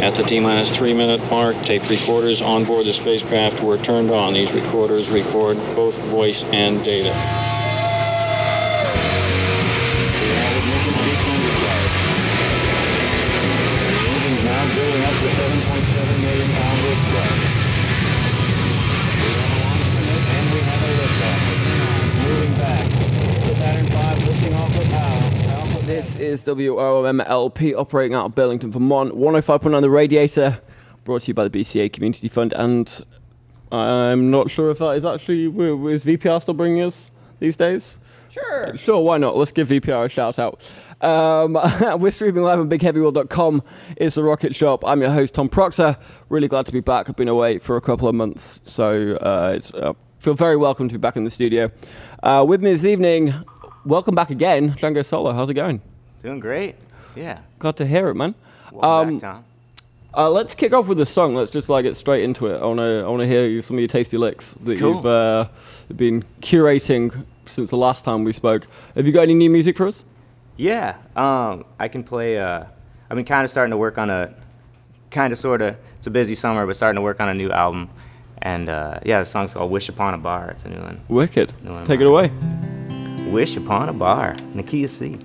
At the T-minus three minute mark, tape recorders on board the spacecraft were turned on. These recorders record both voice and data. Building up to 7.7 million pound lift thrust. This is WOMLP operating out of Burlington, Vermont. 105.9 The Radiator, brought to you by the BCA Community Fund. And I'm not sure if that is actually. Is VPR still bringing us these days? Sure. Sure, why not? Let's give VPR a shout out. Um, we're streaming live on BigHeavyWorld.com. It's the Rocket Shop. I'm your host, Tom Proctor. Really glad to be back. I've been away for a couple of months, so uh, it's, uh, feel very welcome to be back in the studio. Uh, with me this evening, welcome back again, Django Solo. How's it going? Doing great. Yeah. Glad to hear it, man. Welcome Um, back, Tom. Uh, let's kick off with a song. Let's just like get straight into it. I wanna, I wanna hear some of your tasty licks that Cool. you've uh, been curating since the last time we spoke. Have you got any new music for us? Yeah. Um, I can play. Uh, I've been kind of starting to work on a, kind of sort of. It's a busy summer, but starting to work on a new album. And uh, yeah, the song's called "Wish Upon a Bar." It's a new one. Wicked. No, I'm Take it away. Wish upon a bar, Nakia C.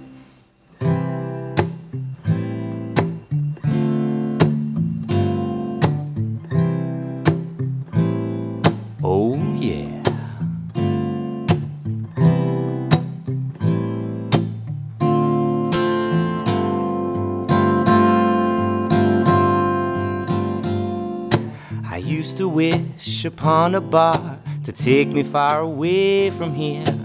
Oh yeah. I used to wish upon a bar to take me far away from here.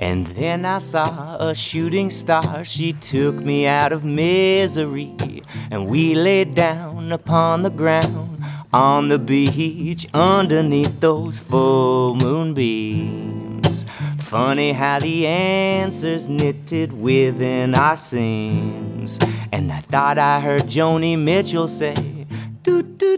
And then I saw a shooting star. She took me out of misery. And we laid down upon the ground on the beach underneath those full moon beams. Funny how the answers knitted within our seams. And I thought I heard Joni Mitchell say, do do do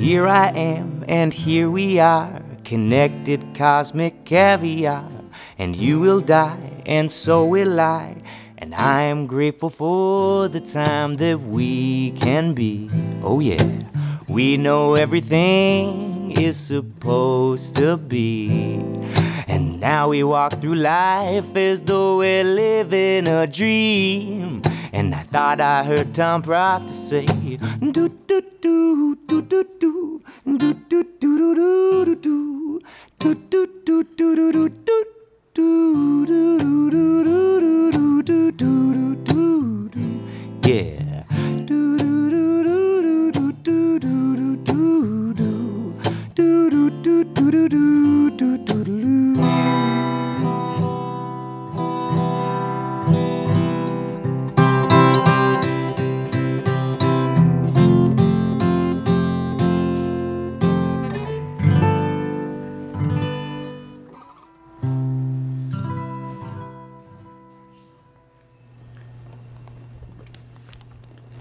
here I am, and here we are, connected cosmic caviar. And you will die, and so will I. And I am grateful for the time that we can be. Oh, yeah. We know everything is supposed to be. And now we walk through life as though we're living a dream. And I thought I heard Tom Proctor say, do do do do do do do do do do do do do do do do do yeah. do do do do do do do do do do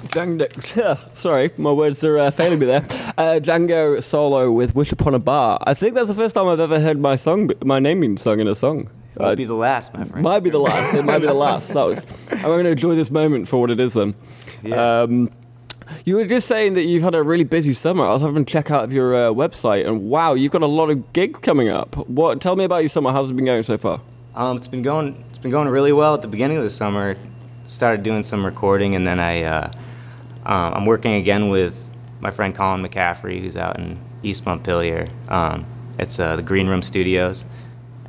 Django. Sorry, my words are uh, failing me there. Uh, Django solo with "Wish Upon a Bar." I think that's the first time I've ever heard my song, my name being sung in a song. Might uh, be the last, my friend. Might be the last. It might be the last. That was. I'm going to enjoy this moment for what it is. Then. Yeah. Um, you were just saying that you've had a really busy summer. I was having a check out of your uh, website, and wow, you've got a lot of gig coming up. What? Tell me about your summer. How's it been going so far? Um, it's been going. It's been going really well. At the beginning of the summer, started doing some recording, and then I uh, um, I'm working again with my friend Colin McCaffrey, who's out in East Montpelier. Um, it's uh, the Green Room Studios,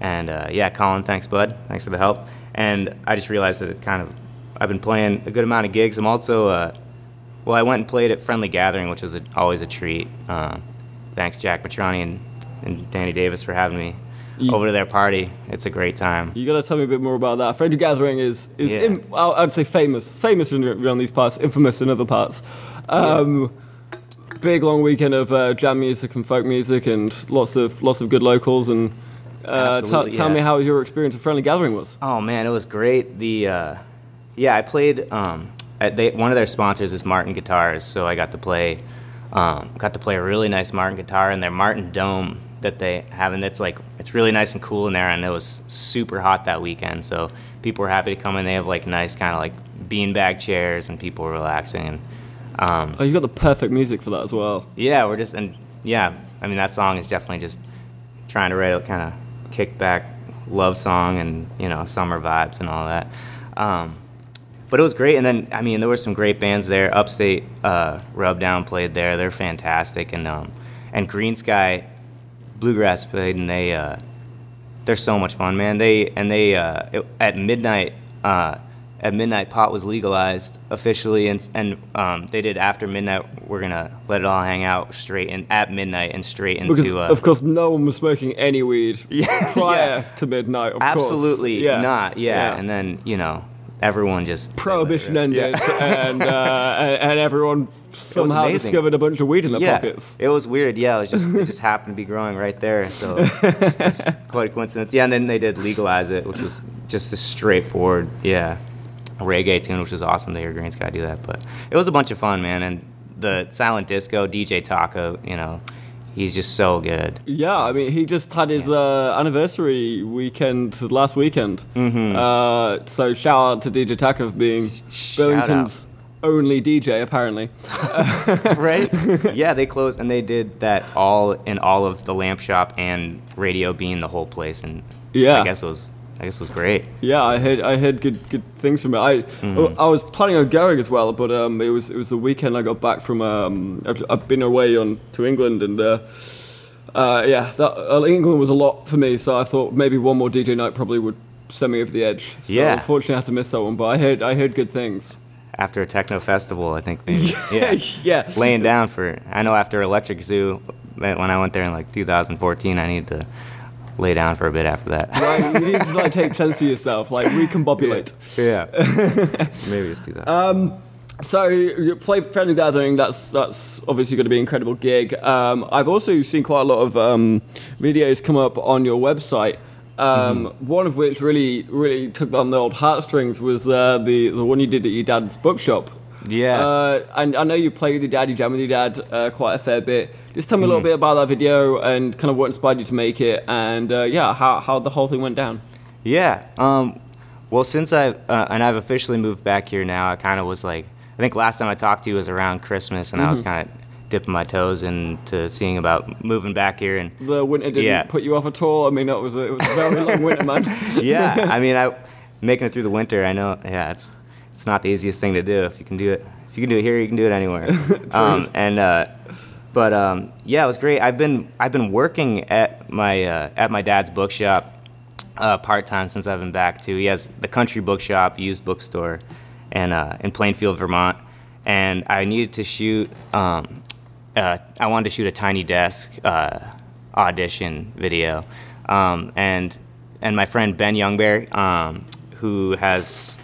and uh, yeah, Colin, thanks, bud. Thanks for the help. And I just realized that it's kind of. I've been playing a good amount of gigs. I'm also. Uh, well, I went and played at Friendly Gathering, which was a, always a treat. Um, thanks, Jack Mitrani and, and Danny Davis, for having me You- over to their party. It's a great time. You got to tell me a bit more about that. Friendly Gathering is is Yeah. im- I- I'd say famous, famous in around these parts, infamous in other parts. Um, Big long weekend of uh, jam music and folk music, and lots of lots of good locals. And uh, tell Absolutely, tell yeah. me how your experience of Friendly Gathering was. Oh man, it was great. The uh, yeah, I played. Um, they, one of their sponsors is Martin Guitars, so I got to play. Um, got to play a really nice Martin guitar in their Martin Dome that they have, and it's like it's really nice and cool in there. And it was super hot that weekend, so people were happy to come in. They have like nice kind of like beanbag chairs, and people were relaxing. And um, Oh, you got the perfect music for that as well. yeah, we're just and yeah, I mean that song is definitely just trying to write a kind of kick back love song and you know summer vibes and all that. Um, but it was great, and then I mean there were some great bands there. Upstate uh, Rubdown played there; they're fantastic, and um, and Greensky Bluegrass played, and they uh, they're so much fun, man. They and they uh, it, at midnight. Uh, at midnight, pot was legalized officially, and and um, they did after midnight. We're gonna let it all hang out straight and at midnight and straight into. Because uh, of course no one was smoking any weed Yeah, prior yeah. to midnight. Of course. absolutely Yeah. not. Yeah. and then you know everyone just prohibition Yeah. ended, and, uh, and and everyone somehow discovered a bunch of weed in their yeah, pockets. it was weird. Yeah, it was just it just happened to be growing right there, so just quite a coincidence. Yeah, and then they did legalize it, which was just a straightforward, yeah, reggae tune, which was awesome to hear Greensky do that. But it was a bunch of fun, man. And the silent disco DJ Taka, you know, he's just so good. Yeah, I mean, he just had his uh, anniversary weekend last weekend. Mm-hmm. Uh, so shout out to DJ Taka for being Shout Burlington's only DJ, apparently. right? yeah, they closed and they did that all in all of the lamp shop and Radio Bean the whole place, and Yeah. I guess it was I guess it was great. Yeah, I heard I heard good good things from it. I Mm-hmm. I was planning on going as well, but um, it was it was the weekend I got back from um, I've, I've been away on to England and. Uh, uh, yeah, that, uh, England was a lot for me, so I thought maybe one more DJ night probably would send me over the edge. So Yeah. unfortunately, I had to miss that one, but I heard I heard good things. After a techno festival, I think maybe yeah, yeah. laying down for. I know after Electric Zoo, when I went there in like 2014, I needed to lay down for a bit after that. Like, you need to like take sense of yourself, like recombobulate. yeah, maybe it's 2000. Um, So you play Friendly Gathering. That's that's obviously going to be an incredible gig. Um, I've also seen quite a lot of um, videos come up on your website. Um, One of which really really took on the old heartstrings was uh, the the one you did at your dad's bookshop. Yes. Uh, and I know you play with your dad, you jam with your dad uh, quite a fair bit. Just tell me a little bit about that video and kind of what inspired you to make it, and uh, yeah, how how the whole thing went down. Yeah. Um, well, since I've uh, and I've officially moved back here now, I kind of was like, I think last time I talked to you was around Christmas, and I was kind of dipping my toes into seeing about moving back here. And The winter didn't Yeah. put you off at all. I mean, it was a, it was a very long winter, man. yeah, I mean, I making it through the winter. I know. Yeah, it's it's not the easiest thing to do. If you can do it, if you can do it here, you can do it anywhere. um, and uh, but um, yeah, it was great. I've been I've been working at my uh, at my dad's bookshop uh, part time since I've been back too. He has the Country Bookshop, used bookstore, and uh, in Plainfield, Vermont. And I needed to shoot. Um, uh, I wanted to shoot a tiny desk uh, audition video, um, and and my friend Ben Youngbear, um, who has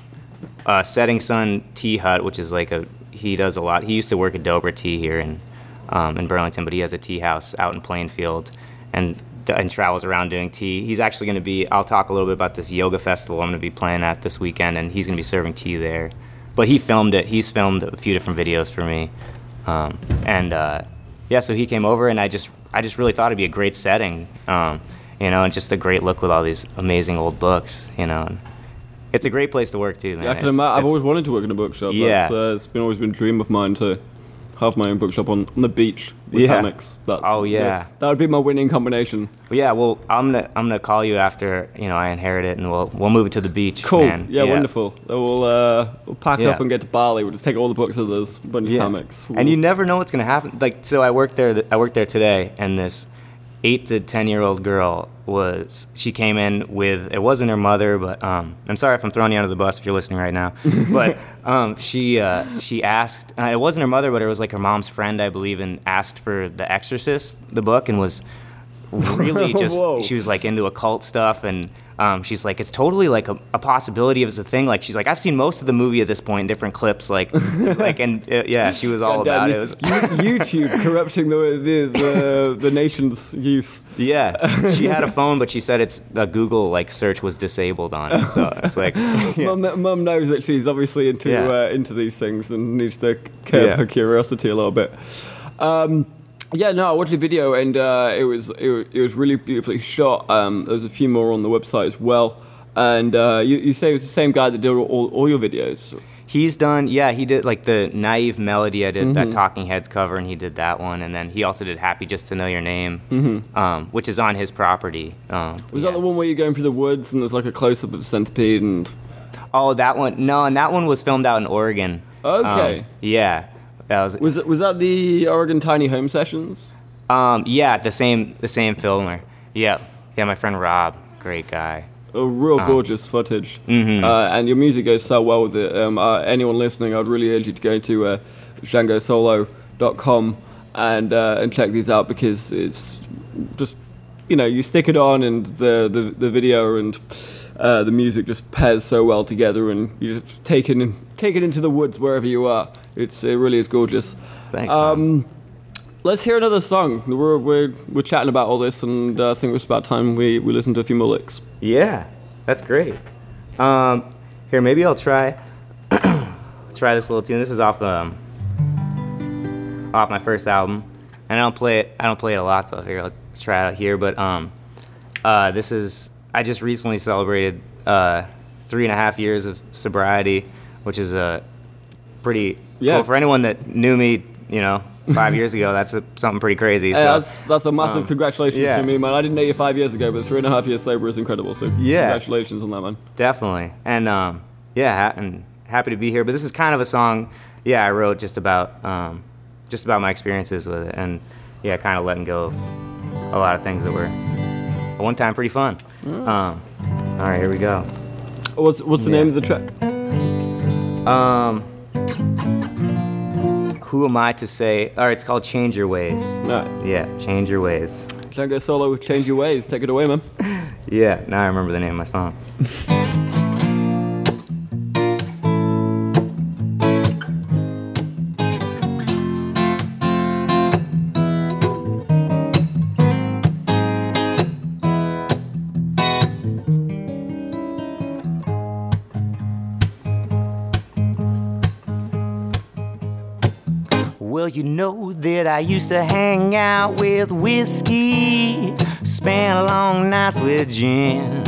uh, Setting Sun Tea Hut, which is like a he does a lot. He used to work at Dobra Tea here in um, in Burlington, but he has a tea house out in Plainfield, and and travels around doing tea. He's actually going to be. I'll talk a little bit about this yoga festival I'm going to be playing at this weekend, and he's going to be serving tea there but he filmed it. He's filmed a few different videos for me, um, and uh, yeah, so he came over, and I just I just really thought it'd be a great setting, um, you know, and just a great look with all these amazing old books, you know. It's a great place to work too, man. Yeah, I can It's- ima- I've always wanted to work in a bookshop. Yeah. That's, uh, it's been always been a dream of mine to have my own bookshop on, on the beach with Yeah. hammocks. That's, Oh, yeah. That, that would be my winning combination. Yeah, well, I'm gonna I'm gonna call you after you know I inherit it, and we'll we'll move it to the beach. Cool. man. Yeah, wonderful. We'll, uh, we'll pack Yeah. up and get to Bali. We'll just take all the books with those bunch Yeah. of hammocks. And you never know what's gonna happen. Like, so I worked there. th- I worked there today, and this eight to ten year old girl was. She came in with. It wasn't her mother, but um, I'm sorry if I'm throwing you under the bus if you're listening right now. But um, she uh, she asked. Uh, it wasn't her mother, but it was like her mom's friend, I believe, and asked for The Exorcist, the book, and was really just. She was like into occult stuff and. Um, she's like, it's totally like a, a possibility as a thing. Like, she's like, I've seen most of the movie at this point in different clips. Like, like, and uh, yeah, she was all about it. It was, YouTube corrupting the, the, the, the nation's youth. Yeah, she had a phone, but she said it's the Google like search was disabled on it. So it's like, yeah. Mum, Mum knows that she's obviously into Yeah. uh, into these things and needs to curb Yeah. her curiosity a little bit. Um, yeah, no, I watched the video and uh, it was it, it was really beautifully shot. Um, there's a few more on the website as well. And uh, you, you say it was the same guy that did all, all your videos. he's done. Yeah, he did like the naive melody. I did Mm-hmm. that Talking Heads cover, and he did that one. And then he also did Happy Just to Know Your Name, um, which is on his property. Um, Mm-hmm. Was yeah. that the one where you're going through the woods and there's like a close up of centipede and Oh, that one. No, and that one was filmed out in Oregon. Okay. Um, yeah. That was. was it was that the Oregon Tiny Home Sessions? Um, yeah, the same the same filmer. Yeah, yeah. My friend Rob, great guy. a real gorgeous footage, uh, and your music goes so well with it. Um, uh, anyone listening, I'd really urge you to go to uh, django.solo.com and uh, and check these out because it's just you know you stick it on and the the, the video and uh, the music just pairs so well together and you just take it in, take it into the woods wherever you are. It's it really is gorgeous. Thanks. Um, let's hear another song. We're, we're, we're chatting about all this, and uh, I think it's about time we, we listen to a few more licks. Yeah, that's great. Um, here, maybe I'll try try this little tune. This is off um off my first album, and I don't play it. I don't play it a lot, so I figure I'll try it out here. But um, uh, this is I just recently celebrated uh, three and a half years of sobriety, which is a pretty Yeah. cool for anyone that knew me. You know, five years ago, that's a, something pretty crazy. Hey, so. that's that's a massive um, congratulations yeah. to me, man. I didn't know you five years ago, but three and a half years sober is incredible. So Yeah. congratulations on that, man. Definitely. And um, yeah, ha- and happy to be here. But this is kind of a song, yeah, I wrote just about um, just about my experiences with it, and yeah, kind of letting go of a lot of things that were at one time pretty fun. Um, all right, here we go. What's what's the Yeah. name of the track? Um, who am I to say? All right, it's called "Change Your Ways." Mm. No, Yeah, change your ways. Django Solo with Change Your Ways. Take it away, man. Yeah, now I remember the name of my song. You know that I used to hang out with whiskey, spend long nights with gin.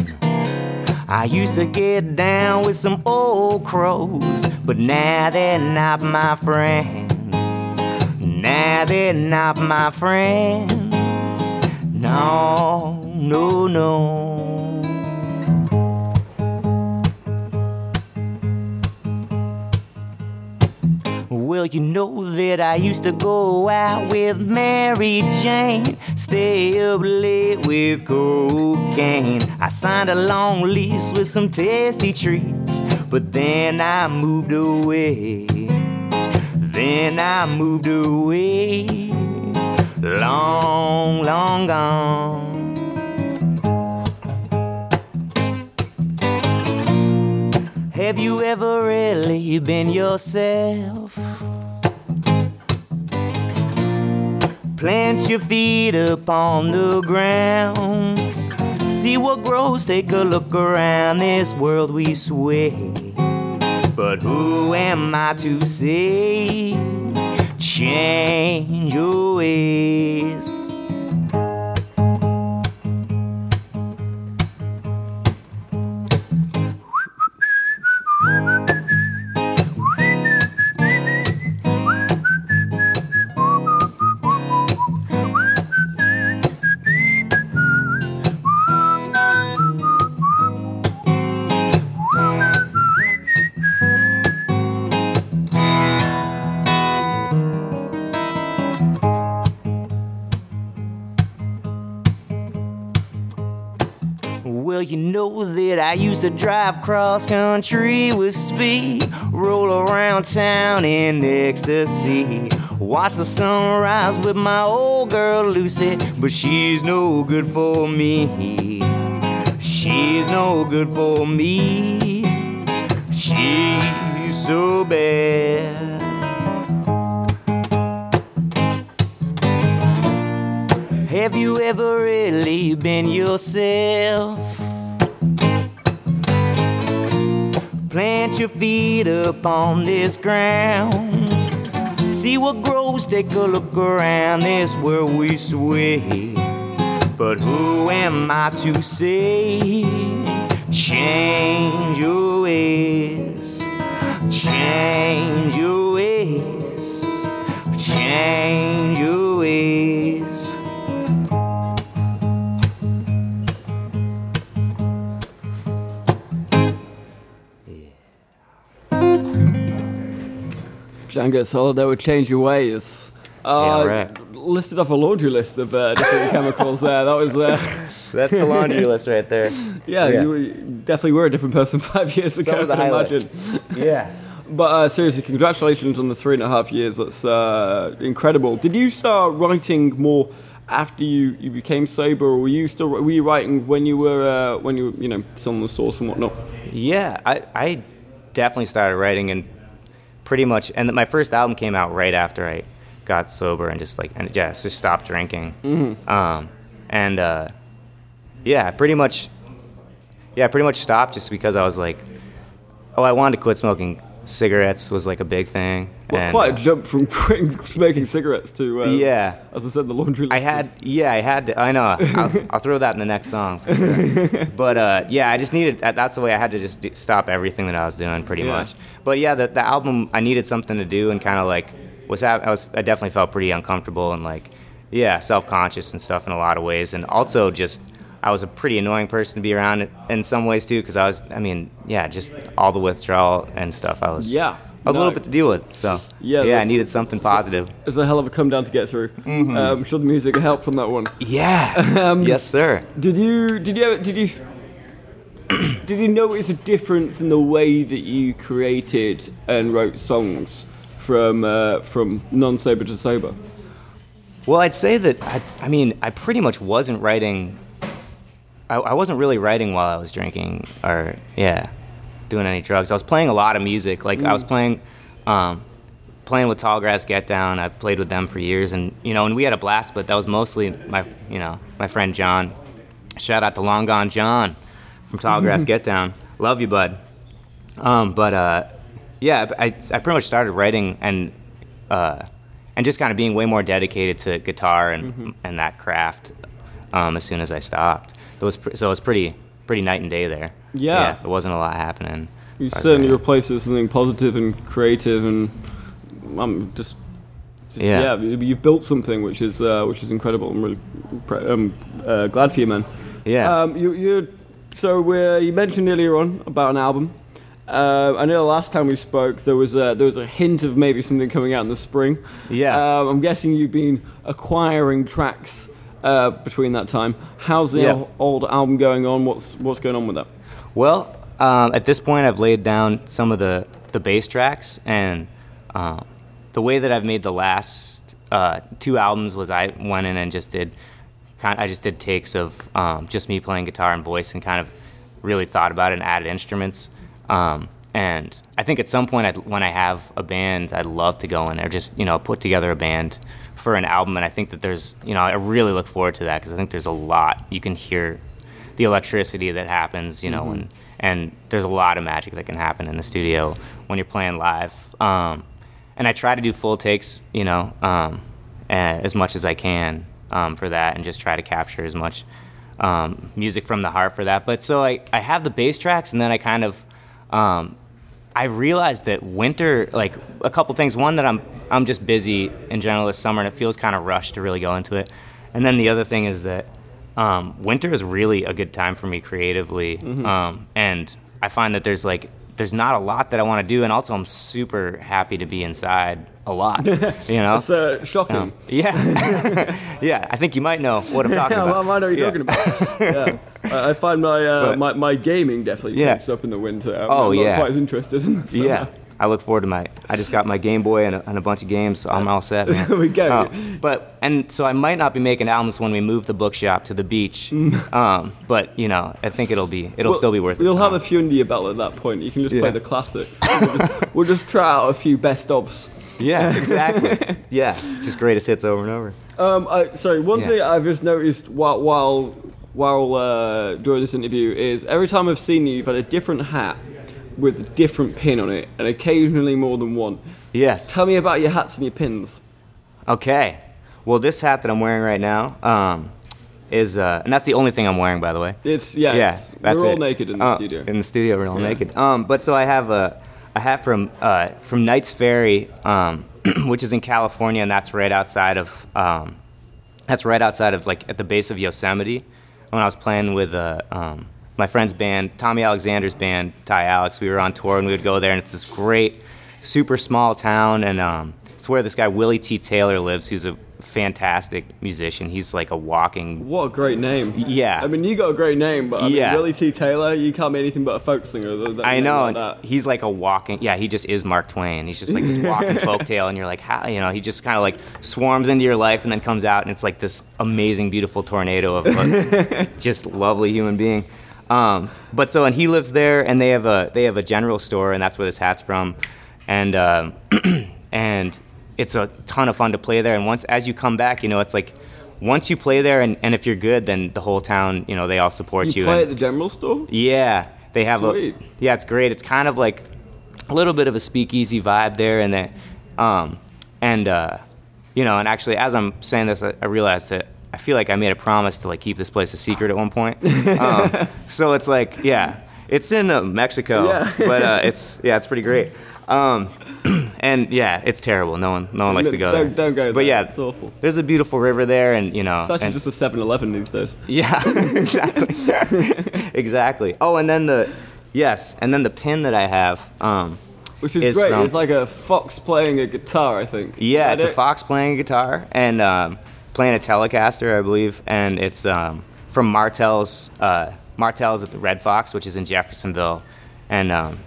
I used to get down with some old crows, but now they're not my friends. Now they're not my friends. No, no, no. You know that I used to go out with Mary Jane, stay up late with cocaine. I signed a long lease with some tasty treats, but then I moved away. Then I moved away, long, long gone. Have you ever really been yourself? Plant your feet upon the ground. See what grows, take a look around this world we sway. But who am I to say? Change your ways. Used to drive cross country with speed, roll around town in ecstasy, watch the sunrise with my old girl Lucy, but she's no good for me. She's no good for me. She's so bad. Have you ever really been yourself? Plant your feet upon this ground. See what grows, take a look around. This where we sway. But who am I to say? Change your ways. Change your ways. Change your Django Solo, that would change your ways. Uh, right. Listed off a laundry list of uh, different chemicals there. That was, uh, That's the laundry list right there. yeah, Yeah. you were, definitely were a different person five years ago, Some I of the highlights. imagine. Yeah. But uh, seriously, congratulations on the three and a half years. That's uh, incredible. Did you start writing more after you, you became sober, or were you still were you writing when you were uh, when you you know still on the source and whatnot? Yeah, I, I definitely started writing and pretty much, and my first album came out right after I got sober and just like, and yeah, just stopped drinking. Mm-hmm. Um, and uh, yeah, pretty much, yeah, pretty much stopped just because I was like, oh, I wanted to quit smoking cigarettes was like a big thing. Well, it's quite a jump from smoking cigarettes to uh, Yeah. As I said, the laundry list. I had, yeah, I had to. I know. I'll, I'll throw that in the next song. Sure. but uh, yeah, I just needed. That's the way I had to just d- stop everything that I was doing, pretty Yeah. much. But yeah, the, the album, I needed something to do, and kind of like was ha- I was I definitely felt pretty uncomfortable and like yeah, self conscious and stuff in a lot of ways, and also just. I was a pretty annoying person to be around in some ways too, because I was, I mean, yeah, just all the withdrawal and stuff. I was, Yeah. I was a little bit to deal with. So Yeah, yeah, I needed something positive. It's a hell of a come down to get through. Mm-hmm. Uh, I'm sure the music helped on that one. Yeah. yes, sir. Did you did you did you did you notice a difference in the way that you created and wrote songs from uh, from non sober to sober? Well, I'd say that I, I mean, I pretty much wasn't writing. I, I wasn't really writing while I was drinking or yeah, doing any drugs. I was playing a lot of music. Like I was playing, um, playing with Tallgrass Get Down. I played with them for years, and you know, and we had a blast. But that was mostly my, you know, my friend John. Shout out to Long Gone John from Tallgrass Get Down. Love you, bud. Um, but uh, yeah, I, I pretty much started writing and uh, and just kind of being way more dedicated to guitar and and that craft um, as soon as I stopped. It was pr- so it was pretty pretty night and day there. Yeah. there wasn't a lot happening. You certainly there. replaced it with something positive and creative, and I'm just, just yeah. Yeah. you built something which is uh, which is incredible. I'm really pre- um, uh, glad for you, man. Yeah. Um, you you so we you mentioned earlier on about an album. Uh, I know the last time we spoke, there was a, there was a hint of maybe something coming out in the spring. Yeah. Um, I'm guessing you've been acquiring tracks uh, between that time. How's the Yeah. ol- old album going on? What's what's going on with that? Well, um, at this point, I've laid down some of the, the bass tracks, and um, the way that I've made the last uh, two albums was I went in and just did, kind I just did takes of um, just me playing guitar and voice, and kind of really thought about it and added instruments. Um, and I think at some point, I'd, when I have a band, I'd love to go in there, just you know, put together a band for an album. And I think that there's, you know, I really look forward to that because I think there's a lot you can hear the electricity that happens, you know, when and there's a lot of magic that can happen in the studio when you're playing live. Um, and I try to do full takes, you know, um, as much as I can um, for that, and just try to capture as much um, music from the heart for that. But so I, I have the bass tracks, and then I kind of um, I realized that winter, like a couple things. One that I'm I'm just busy in general this summer, and it feels kind of rushed to really go into it. And then the other thing is that um, winter is really a good time for me creatively, um, and I find that there's like there's not a lot that I want to do, and also I'm super happy to be inside a lot. You know. It's uh, shocking. Um, yeah, yeah. I think you might know what I'm talking Yeah, about. well, I know what you're Yeah. talking about. yeah. I I find my, uh, But- my my gaming definitely Yeah. picks up in the winter. I'm, Oh, I'm not yeah. quite as interested in the summer. Yeah, I look forward to my. I just got my Game Boy and a, and a bunch of games, so I'm all set. Man. We go. Oh, but and so I might not be making albums when we move the bookshop to the beach. um, but you know, I think it'll be it'll Well, still be worth it. We'll have a few under your belt at that point. You can just play the classics. we'll, just, we'll just try out a few best ofs. Yeah, exactly. yeah, just greatest hits over and over. Um, I, sorry, one Yeah. thing I've just noticed while while while uh, during this interview is every time I've seen you, you've had a different hat with a different pin on it, and occasionally more than one. Yes. Tell me about your hats and your pins. Okay. Well, this hat that I'm wearing right now um, is, uh, and that's the only thing I'm wearing, by the way. It's yeah, yeah, it's, that's we're all it. naked in the Oh, studio. In the studio, we're all naked. Um, but so I have a, a hat from uh, from Knights Ferry, um, which is in California, and that's right outside of um, that's right outside of like at the base of Yosemite. When I was playing with uh, um, my friend's band, Tommy Alexander's band, Ty Alex, we were on tour and we would go there, and it's this great, super small town, and um, it's where this guy Willie T. Taylor lives, who's a fantastic musician. He's like a walking What a great name. Yeah. I mean, you got a great name, but I Yeah. mean, Willie T. Taylor, you can't be anything but a folk singer. that- that I know, like and he's like a walking. Yeah, he just is Mark Twain. He's just like this walking folk tale, and you're like, how? You know, he just kind of like swarms into your life, and then comes out, and it's like this amazing, beautiful tornado of just lovely human being. Um, but so, and he lives there, and they have a they have a general store, and that's where this hat's from, and um, and it's a ton of fun to play there. And once as you come back, you know, it's like. Once you play there, and, and if you're good, then the whole town, you know, they all support You you. play and- at the general store? yeah, they have Sweet. a. Yeah, it's great. It's kind of like a little bit of a speakeasy vibe there, and that um, and uh, you know, and actually, as I'm saying this, I, I realized that I feel like I made a promise to like keep this place a secret at one point. um, so it's like, yeah, it's in uh, Mexico, Yeah. but uh, it's yeah, it's pretty great. Um, and yeah, it's terrible. No one, no one likes to go Don't- there. don't go But there. yeah, It's awful. There's a beautiful river there, and you know, It's actually and- just a 7 Eleven these days. yeah, exactly. exactly. Oh, and then the yes, and then the pin that I have. Um, Which is, is great. from- It's like a fox playing a guitar, I think. yeah, it's a fox playing a guitar and um, playing a Telecaster, I believe, and it's um, from Martell's. Uh, Martell's at the Red Fox, which is in Jeffersonville, and um,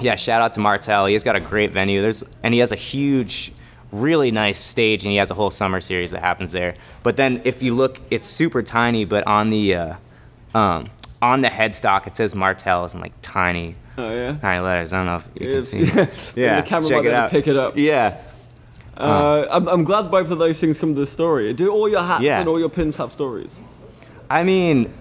yeah, shout out to Martell. He's got a great venue. There's and he has a huge, really nice stage, and he has a whole summer series that happens there. But then if you look, it's super tiny, but on the uh, um, on the headstock it says Martell's in like tiny, Oh, yeah. tiny letters. I don't know if you It can is, see. yes. Yeah, The camera check it out. pick it up. Yeah. Uh, I'm, I'm glad both of those things come to the story. Do all your hats Yeah. and all your pins have stories? I mean,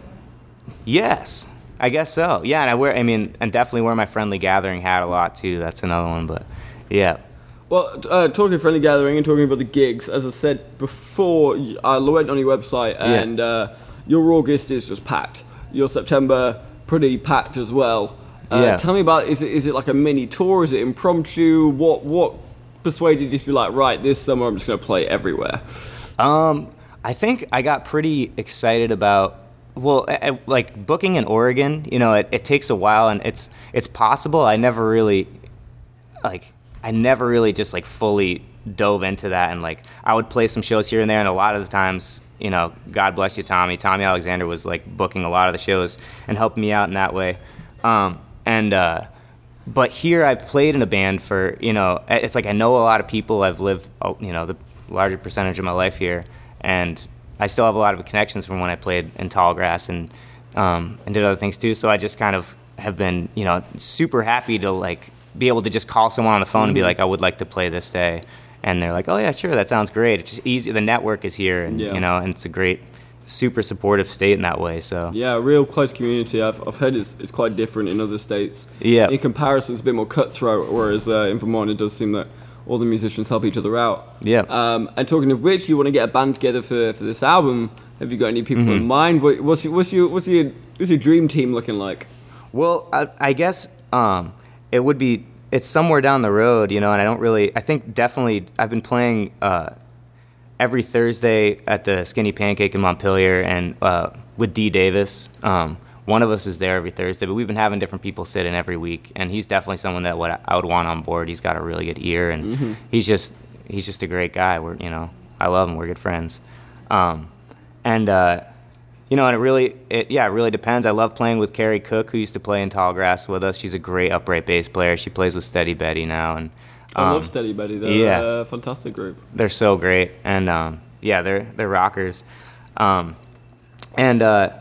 yes, I guess so. Yeah, and I wear. I mean, and definitely wear my friendly gathering hat a lot too. That's another one. But yeah, Well, uh, talking friendly gathering and talking about the gigs, as I said before, y- I went on your website and uh, your August is just packed. Your September pretty packed as well. Uh, Yeah. Tell me about is it is it like a mini tour? Is it impromptu? What what persuaded you to be like right this summer I'm just gonna play everywhere? Um, I think I got pretty excited about well, I- like booking in Oregon. You know, it, it takes a while, and it's it's possible. I never really like I never really just like fully dove into that, and like I would play some shows here and there, and a lot of the times. You know, God bless you, Tommy. Tommy Alexander was like booking a lot of the shows and helping me out in that way. Um, and uh, but here I played in a band for you know it's like I know a lot of people. I've lived oh, you know the larger percentage of my life here, and I still have a lot of connections from when I played in Tallgrass and um, and did other things too. So I just kind of have been you know super happy to like be able to just call someone on the phone and be like I would like to play this day, and they're like oh yeah sure that sounds great. It's just easy. The network is here, and Yeah. you know and it's a great super supportive state in that way. So Yeah, a real close community. I've, I've heard it's, it's quite different in other states. Yeah. In comparison, it's a bit more cutthroat, whereas uh, in Vermont, it does seem that all the musicians help each other out. Yeah. Um, and talking of which, you want to get a band together for, for this album. Have you got any people Mm-hmm. in mind? What, what's, your, what's, your, what's, your, what's your dream team looking like? Well, I, I guess um, it would be. It's somewhere down the road, you know, and I don't really. I think definitely. I've been playing uh, every Thursday at the Skinny Pancake in Montpelier, and uh, with D Davis. Um, one of us is there every Thursday, but we've been having different people sit in every week, and he's definitely someone that what I would want on board. He's got a really good ear, and he's just he's just a great guy. We're you know I love him. We're good friends, um, and uh, you know, and it really, it yeah, it really depends. I love playing with Carrie Cook, who used to play in Tallgrass with us. She's a great upright bass player. She plays with Steady Betty now, and I um, love Steady Betty. They're yeah. a fantastic group. they're so great, and um, yeah, they're they're rockers, um, and uh,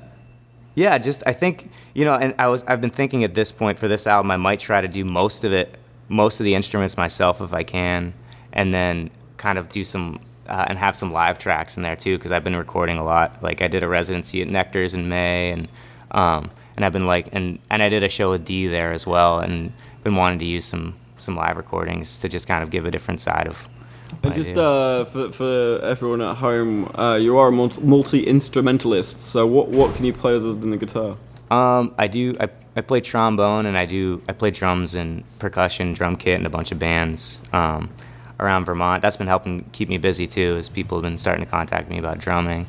yeah, just I think you know, and I was I've been thinking at this point for this album, I might try to do most of it, most of the instruments myself if I can, and then kind of do some. Uh, and have some live tracks in there too, because I've been recording a lot. Like I did a residency at Nectar's in May, and um, and I've been like, and and I did a show with D there as well, and been wanting to use some some live recordings to just kind of give a different side of. And just uh, for, for everyone at home, uh, you are a multi instrumentalist. So what what can you play other than the guitar? Um, I do. I, I play trombone and I do. I play drums and percussion, drum kit, and a bunch of bands um, around Vermont. That's been helping keep me busy too, as people have been starting to contact me about drumming.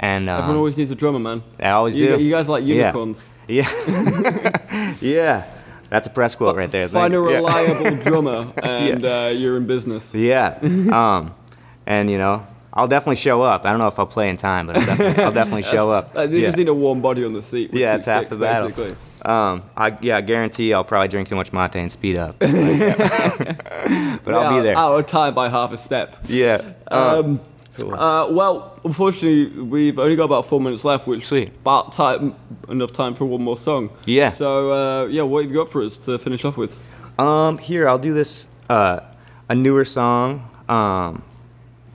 And um, Everyone always needs a drummer, man. I always you, do. You guys like Yeah. unicorns. yeah, yeah. That's a press quote right there. Find a Thank- yeah. reliable drummer, and uh, you're in business. Yeah. um, and you know, I'll definitely show up. I don't know if I'll play in time, but I'll definitely, I'll definitely show up. Uh, they yeah. just need a warm body on the seat. Yeah, it's half the battle. Basically. Um, I yeah, I guarantee I'll probably drink too much mate and speed up. but I'll Yeah, be there. Out of time by half a step. Yeah. Um, uh, well, unfortunately, we've only got about four minutes left, which Sweet. about time enough time for one more song. Yeah. So uh, yeah, what have you got for us to finish off with? Um, here I'll do this uh, a newer song, um,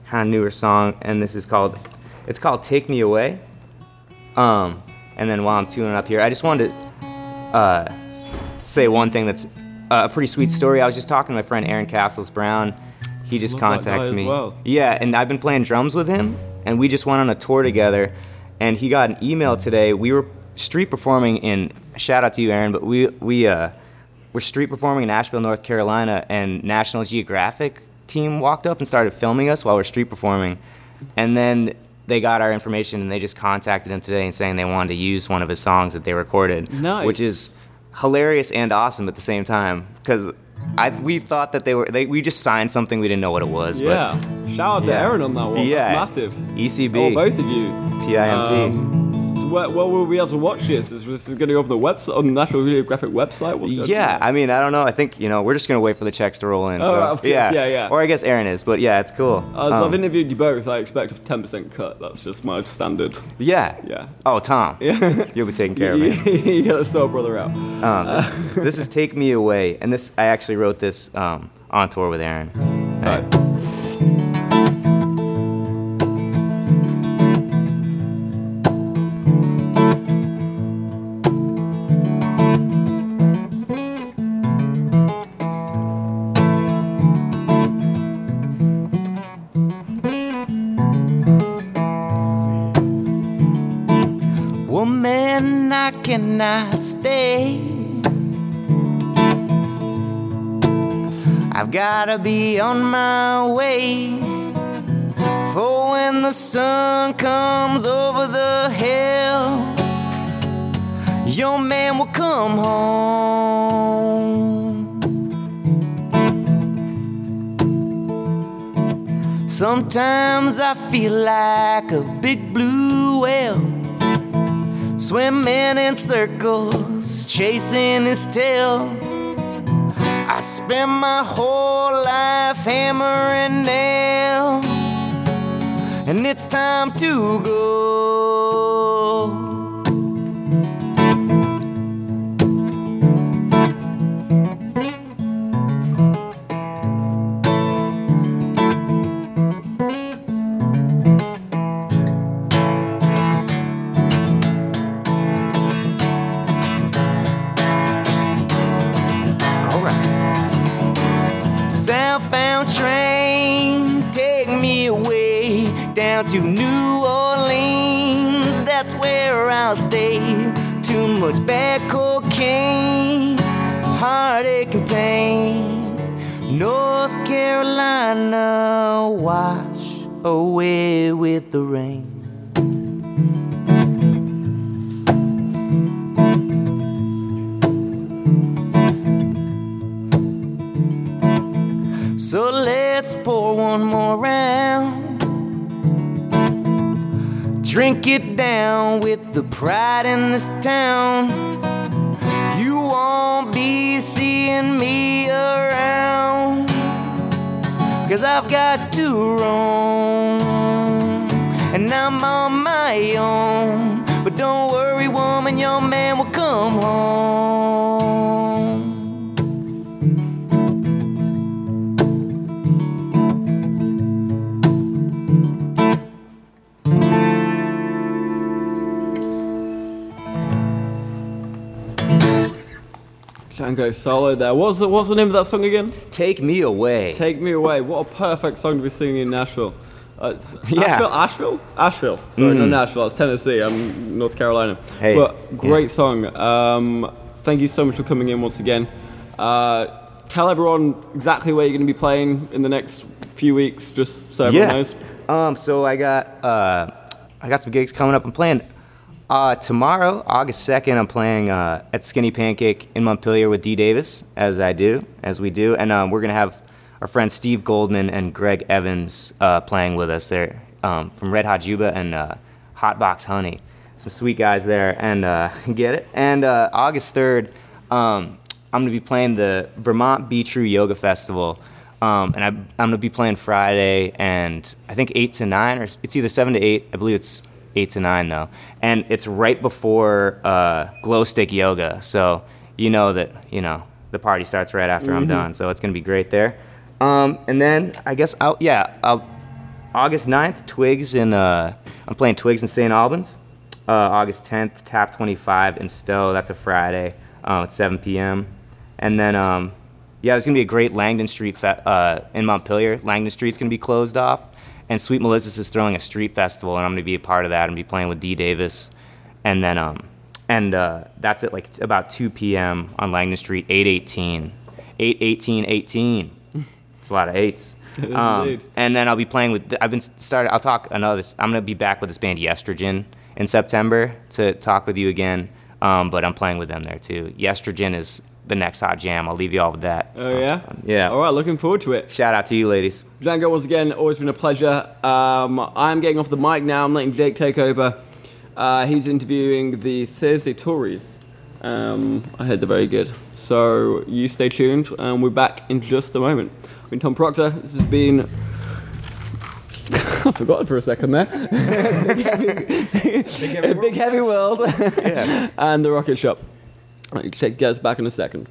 kind of newer song, and this is called it's called "Take Me Away." Um, and then while I'm tuning up here, I just wanted to uh, say one thing that's uh, a pretty sweet story. I was just talking to my friend Aaron Castles Brown. He just contacted me. well. Yeah, and I've been playing drums with him, and we just went on a tour together. And he got an email today. We were street performing in. Shout out to you, Aaron. But we we uh, were street performing in Asheville, North Carolina, and National Geographic team walked up and started filming us while we're street performing. And then they got our information and they just contacted him today and saying they wanted to use one of his songs that they recorded, Nice. which is hilarious and awesome at the same time because. I, we thought that they were they, we just signed something we didn't know what it was Yeah. Shout out to Yeah. Aaron on that one. Yeah. That's massive. ECB Oh, both of you. PIMP Um, where, where will we be able to watch this? Is this going to go up on the website on the National Geographic website? What's Yeah. I mean, I don't know. I think you know we're just gonna wait for the checks to roll in. Oh, so, of course, yeah, yeah. Or I guess Aaron is, but yeah, it's cool. Uh, so I've Um, interviewed you both. I expect a 10% cut. That's just my standard. yeah, Yeah. Oh, Tom, Yeah. you'll be taking care of me. you got to soul brother out. Um, this, this is "Take Me Away," and this I actually wrote this um, on tour with Aaron. Gotta be on my way. For when the sun comes over the hill, your man will come home. Sometimes I feel like a big blue whale swimming in circles, chasing his tail. I spend my whole life hammering nail, and it's time to go. New Orleans, that's where I'll stay. Too much bad cocaine, heartache and pain. North Carolina, wash away with the rain. Drink it down with the pride in this town. You won't be seeing me around. Cause I've got to roam. And I'm on my own. But don't worry, woman, your man will come home. Django Solo there. What's the, what's the name of that song again? Take me away. Take Me Away. What a perfect song to be singing in Nashville. Uh, it's Yeah. Asheville? Asheville? Asheville. Sorry, not Nashville. That's Tennessee. I'm North Carolina. Hey, But great song. Um, thank you so much for coming in once again. Uh, tell everyone exactly where you're going to be playing in the next few weeks, just so everyone yeah. knows. Um, so I got uh, I got some gigs coming up. I'm playing uh, tomorrow, August second. I'm playing uh, at Skinny Pancake in Montpelier with D Davis, as I do, as we do, and um, we're gonna have our friend Steve Goldman and Greg Evans uh, playing with us there um, from Red Hot Juba and uh, Hot Box Honey. Some sweet guys there, and uh, get it. And uh, August third, um, I'm gonna be playing the Vermont Be True Yoga Festival. Um, and I, I'm going to be playing Friday and I think 8 to 9, or it's either 7 to 8. I believe it's 8 to 9, though. And it's right before uh, Glow Stick Yoga. So you know that, you know, the party starts right after I'm done. So it's going to be great there. Um, and then I guess, I'll, yeah, I'll, August 9th, Twiggs in, uh, I'm playing Twiggs in St. Albans. Uh, August 10th, Tap 25 in Stowe. That's a Friday uh, at 7 p.m. And then, um, yeah, there's gonna be a great Langdon Street fe- uh, in Montpelier. Langdon Street's gonna be closed off, and Sweet Melissa's is throwing a street festival, and I'm gonna be a part of that and be playing with D Davis, and then um, and uh, that's at like about 2 p.m. on Langdon Street, 818, 818, 18. It's a lot of eights. Um, and then I'll be playing with. I've been started. I'll talk another. I'm gonna be back with this band Yestrogen in September to talk with you again. Um, but I'm playing with them there too. Yestrogen is the next hot jam. I'll leave you all with that. Oh, So, yeah? Yeah. All right, looking forward to it. Shout out to you, ladies. Django, once again, always been a pleasure. Um, I'm getting off the mic now. I'm letting Jake take over. Uh, he's interviewing the Thursday Tories. Um, I heard they're very good. So you stay tuned, and we're back in just a moment. I've been Tom Proctor. This has been. I forgot for a second there. big, heavy, big heavy world. and the Rocket Shop. Right, check guys back in a second.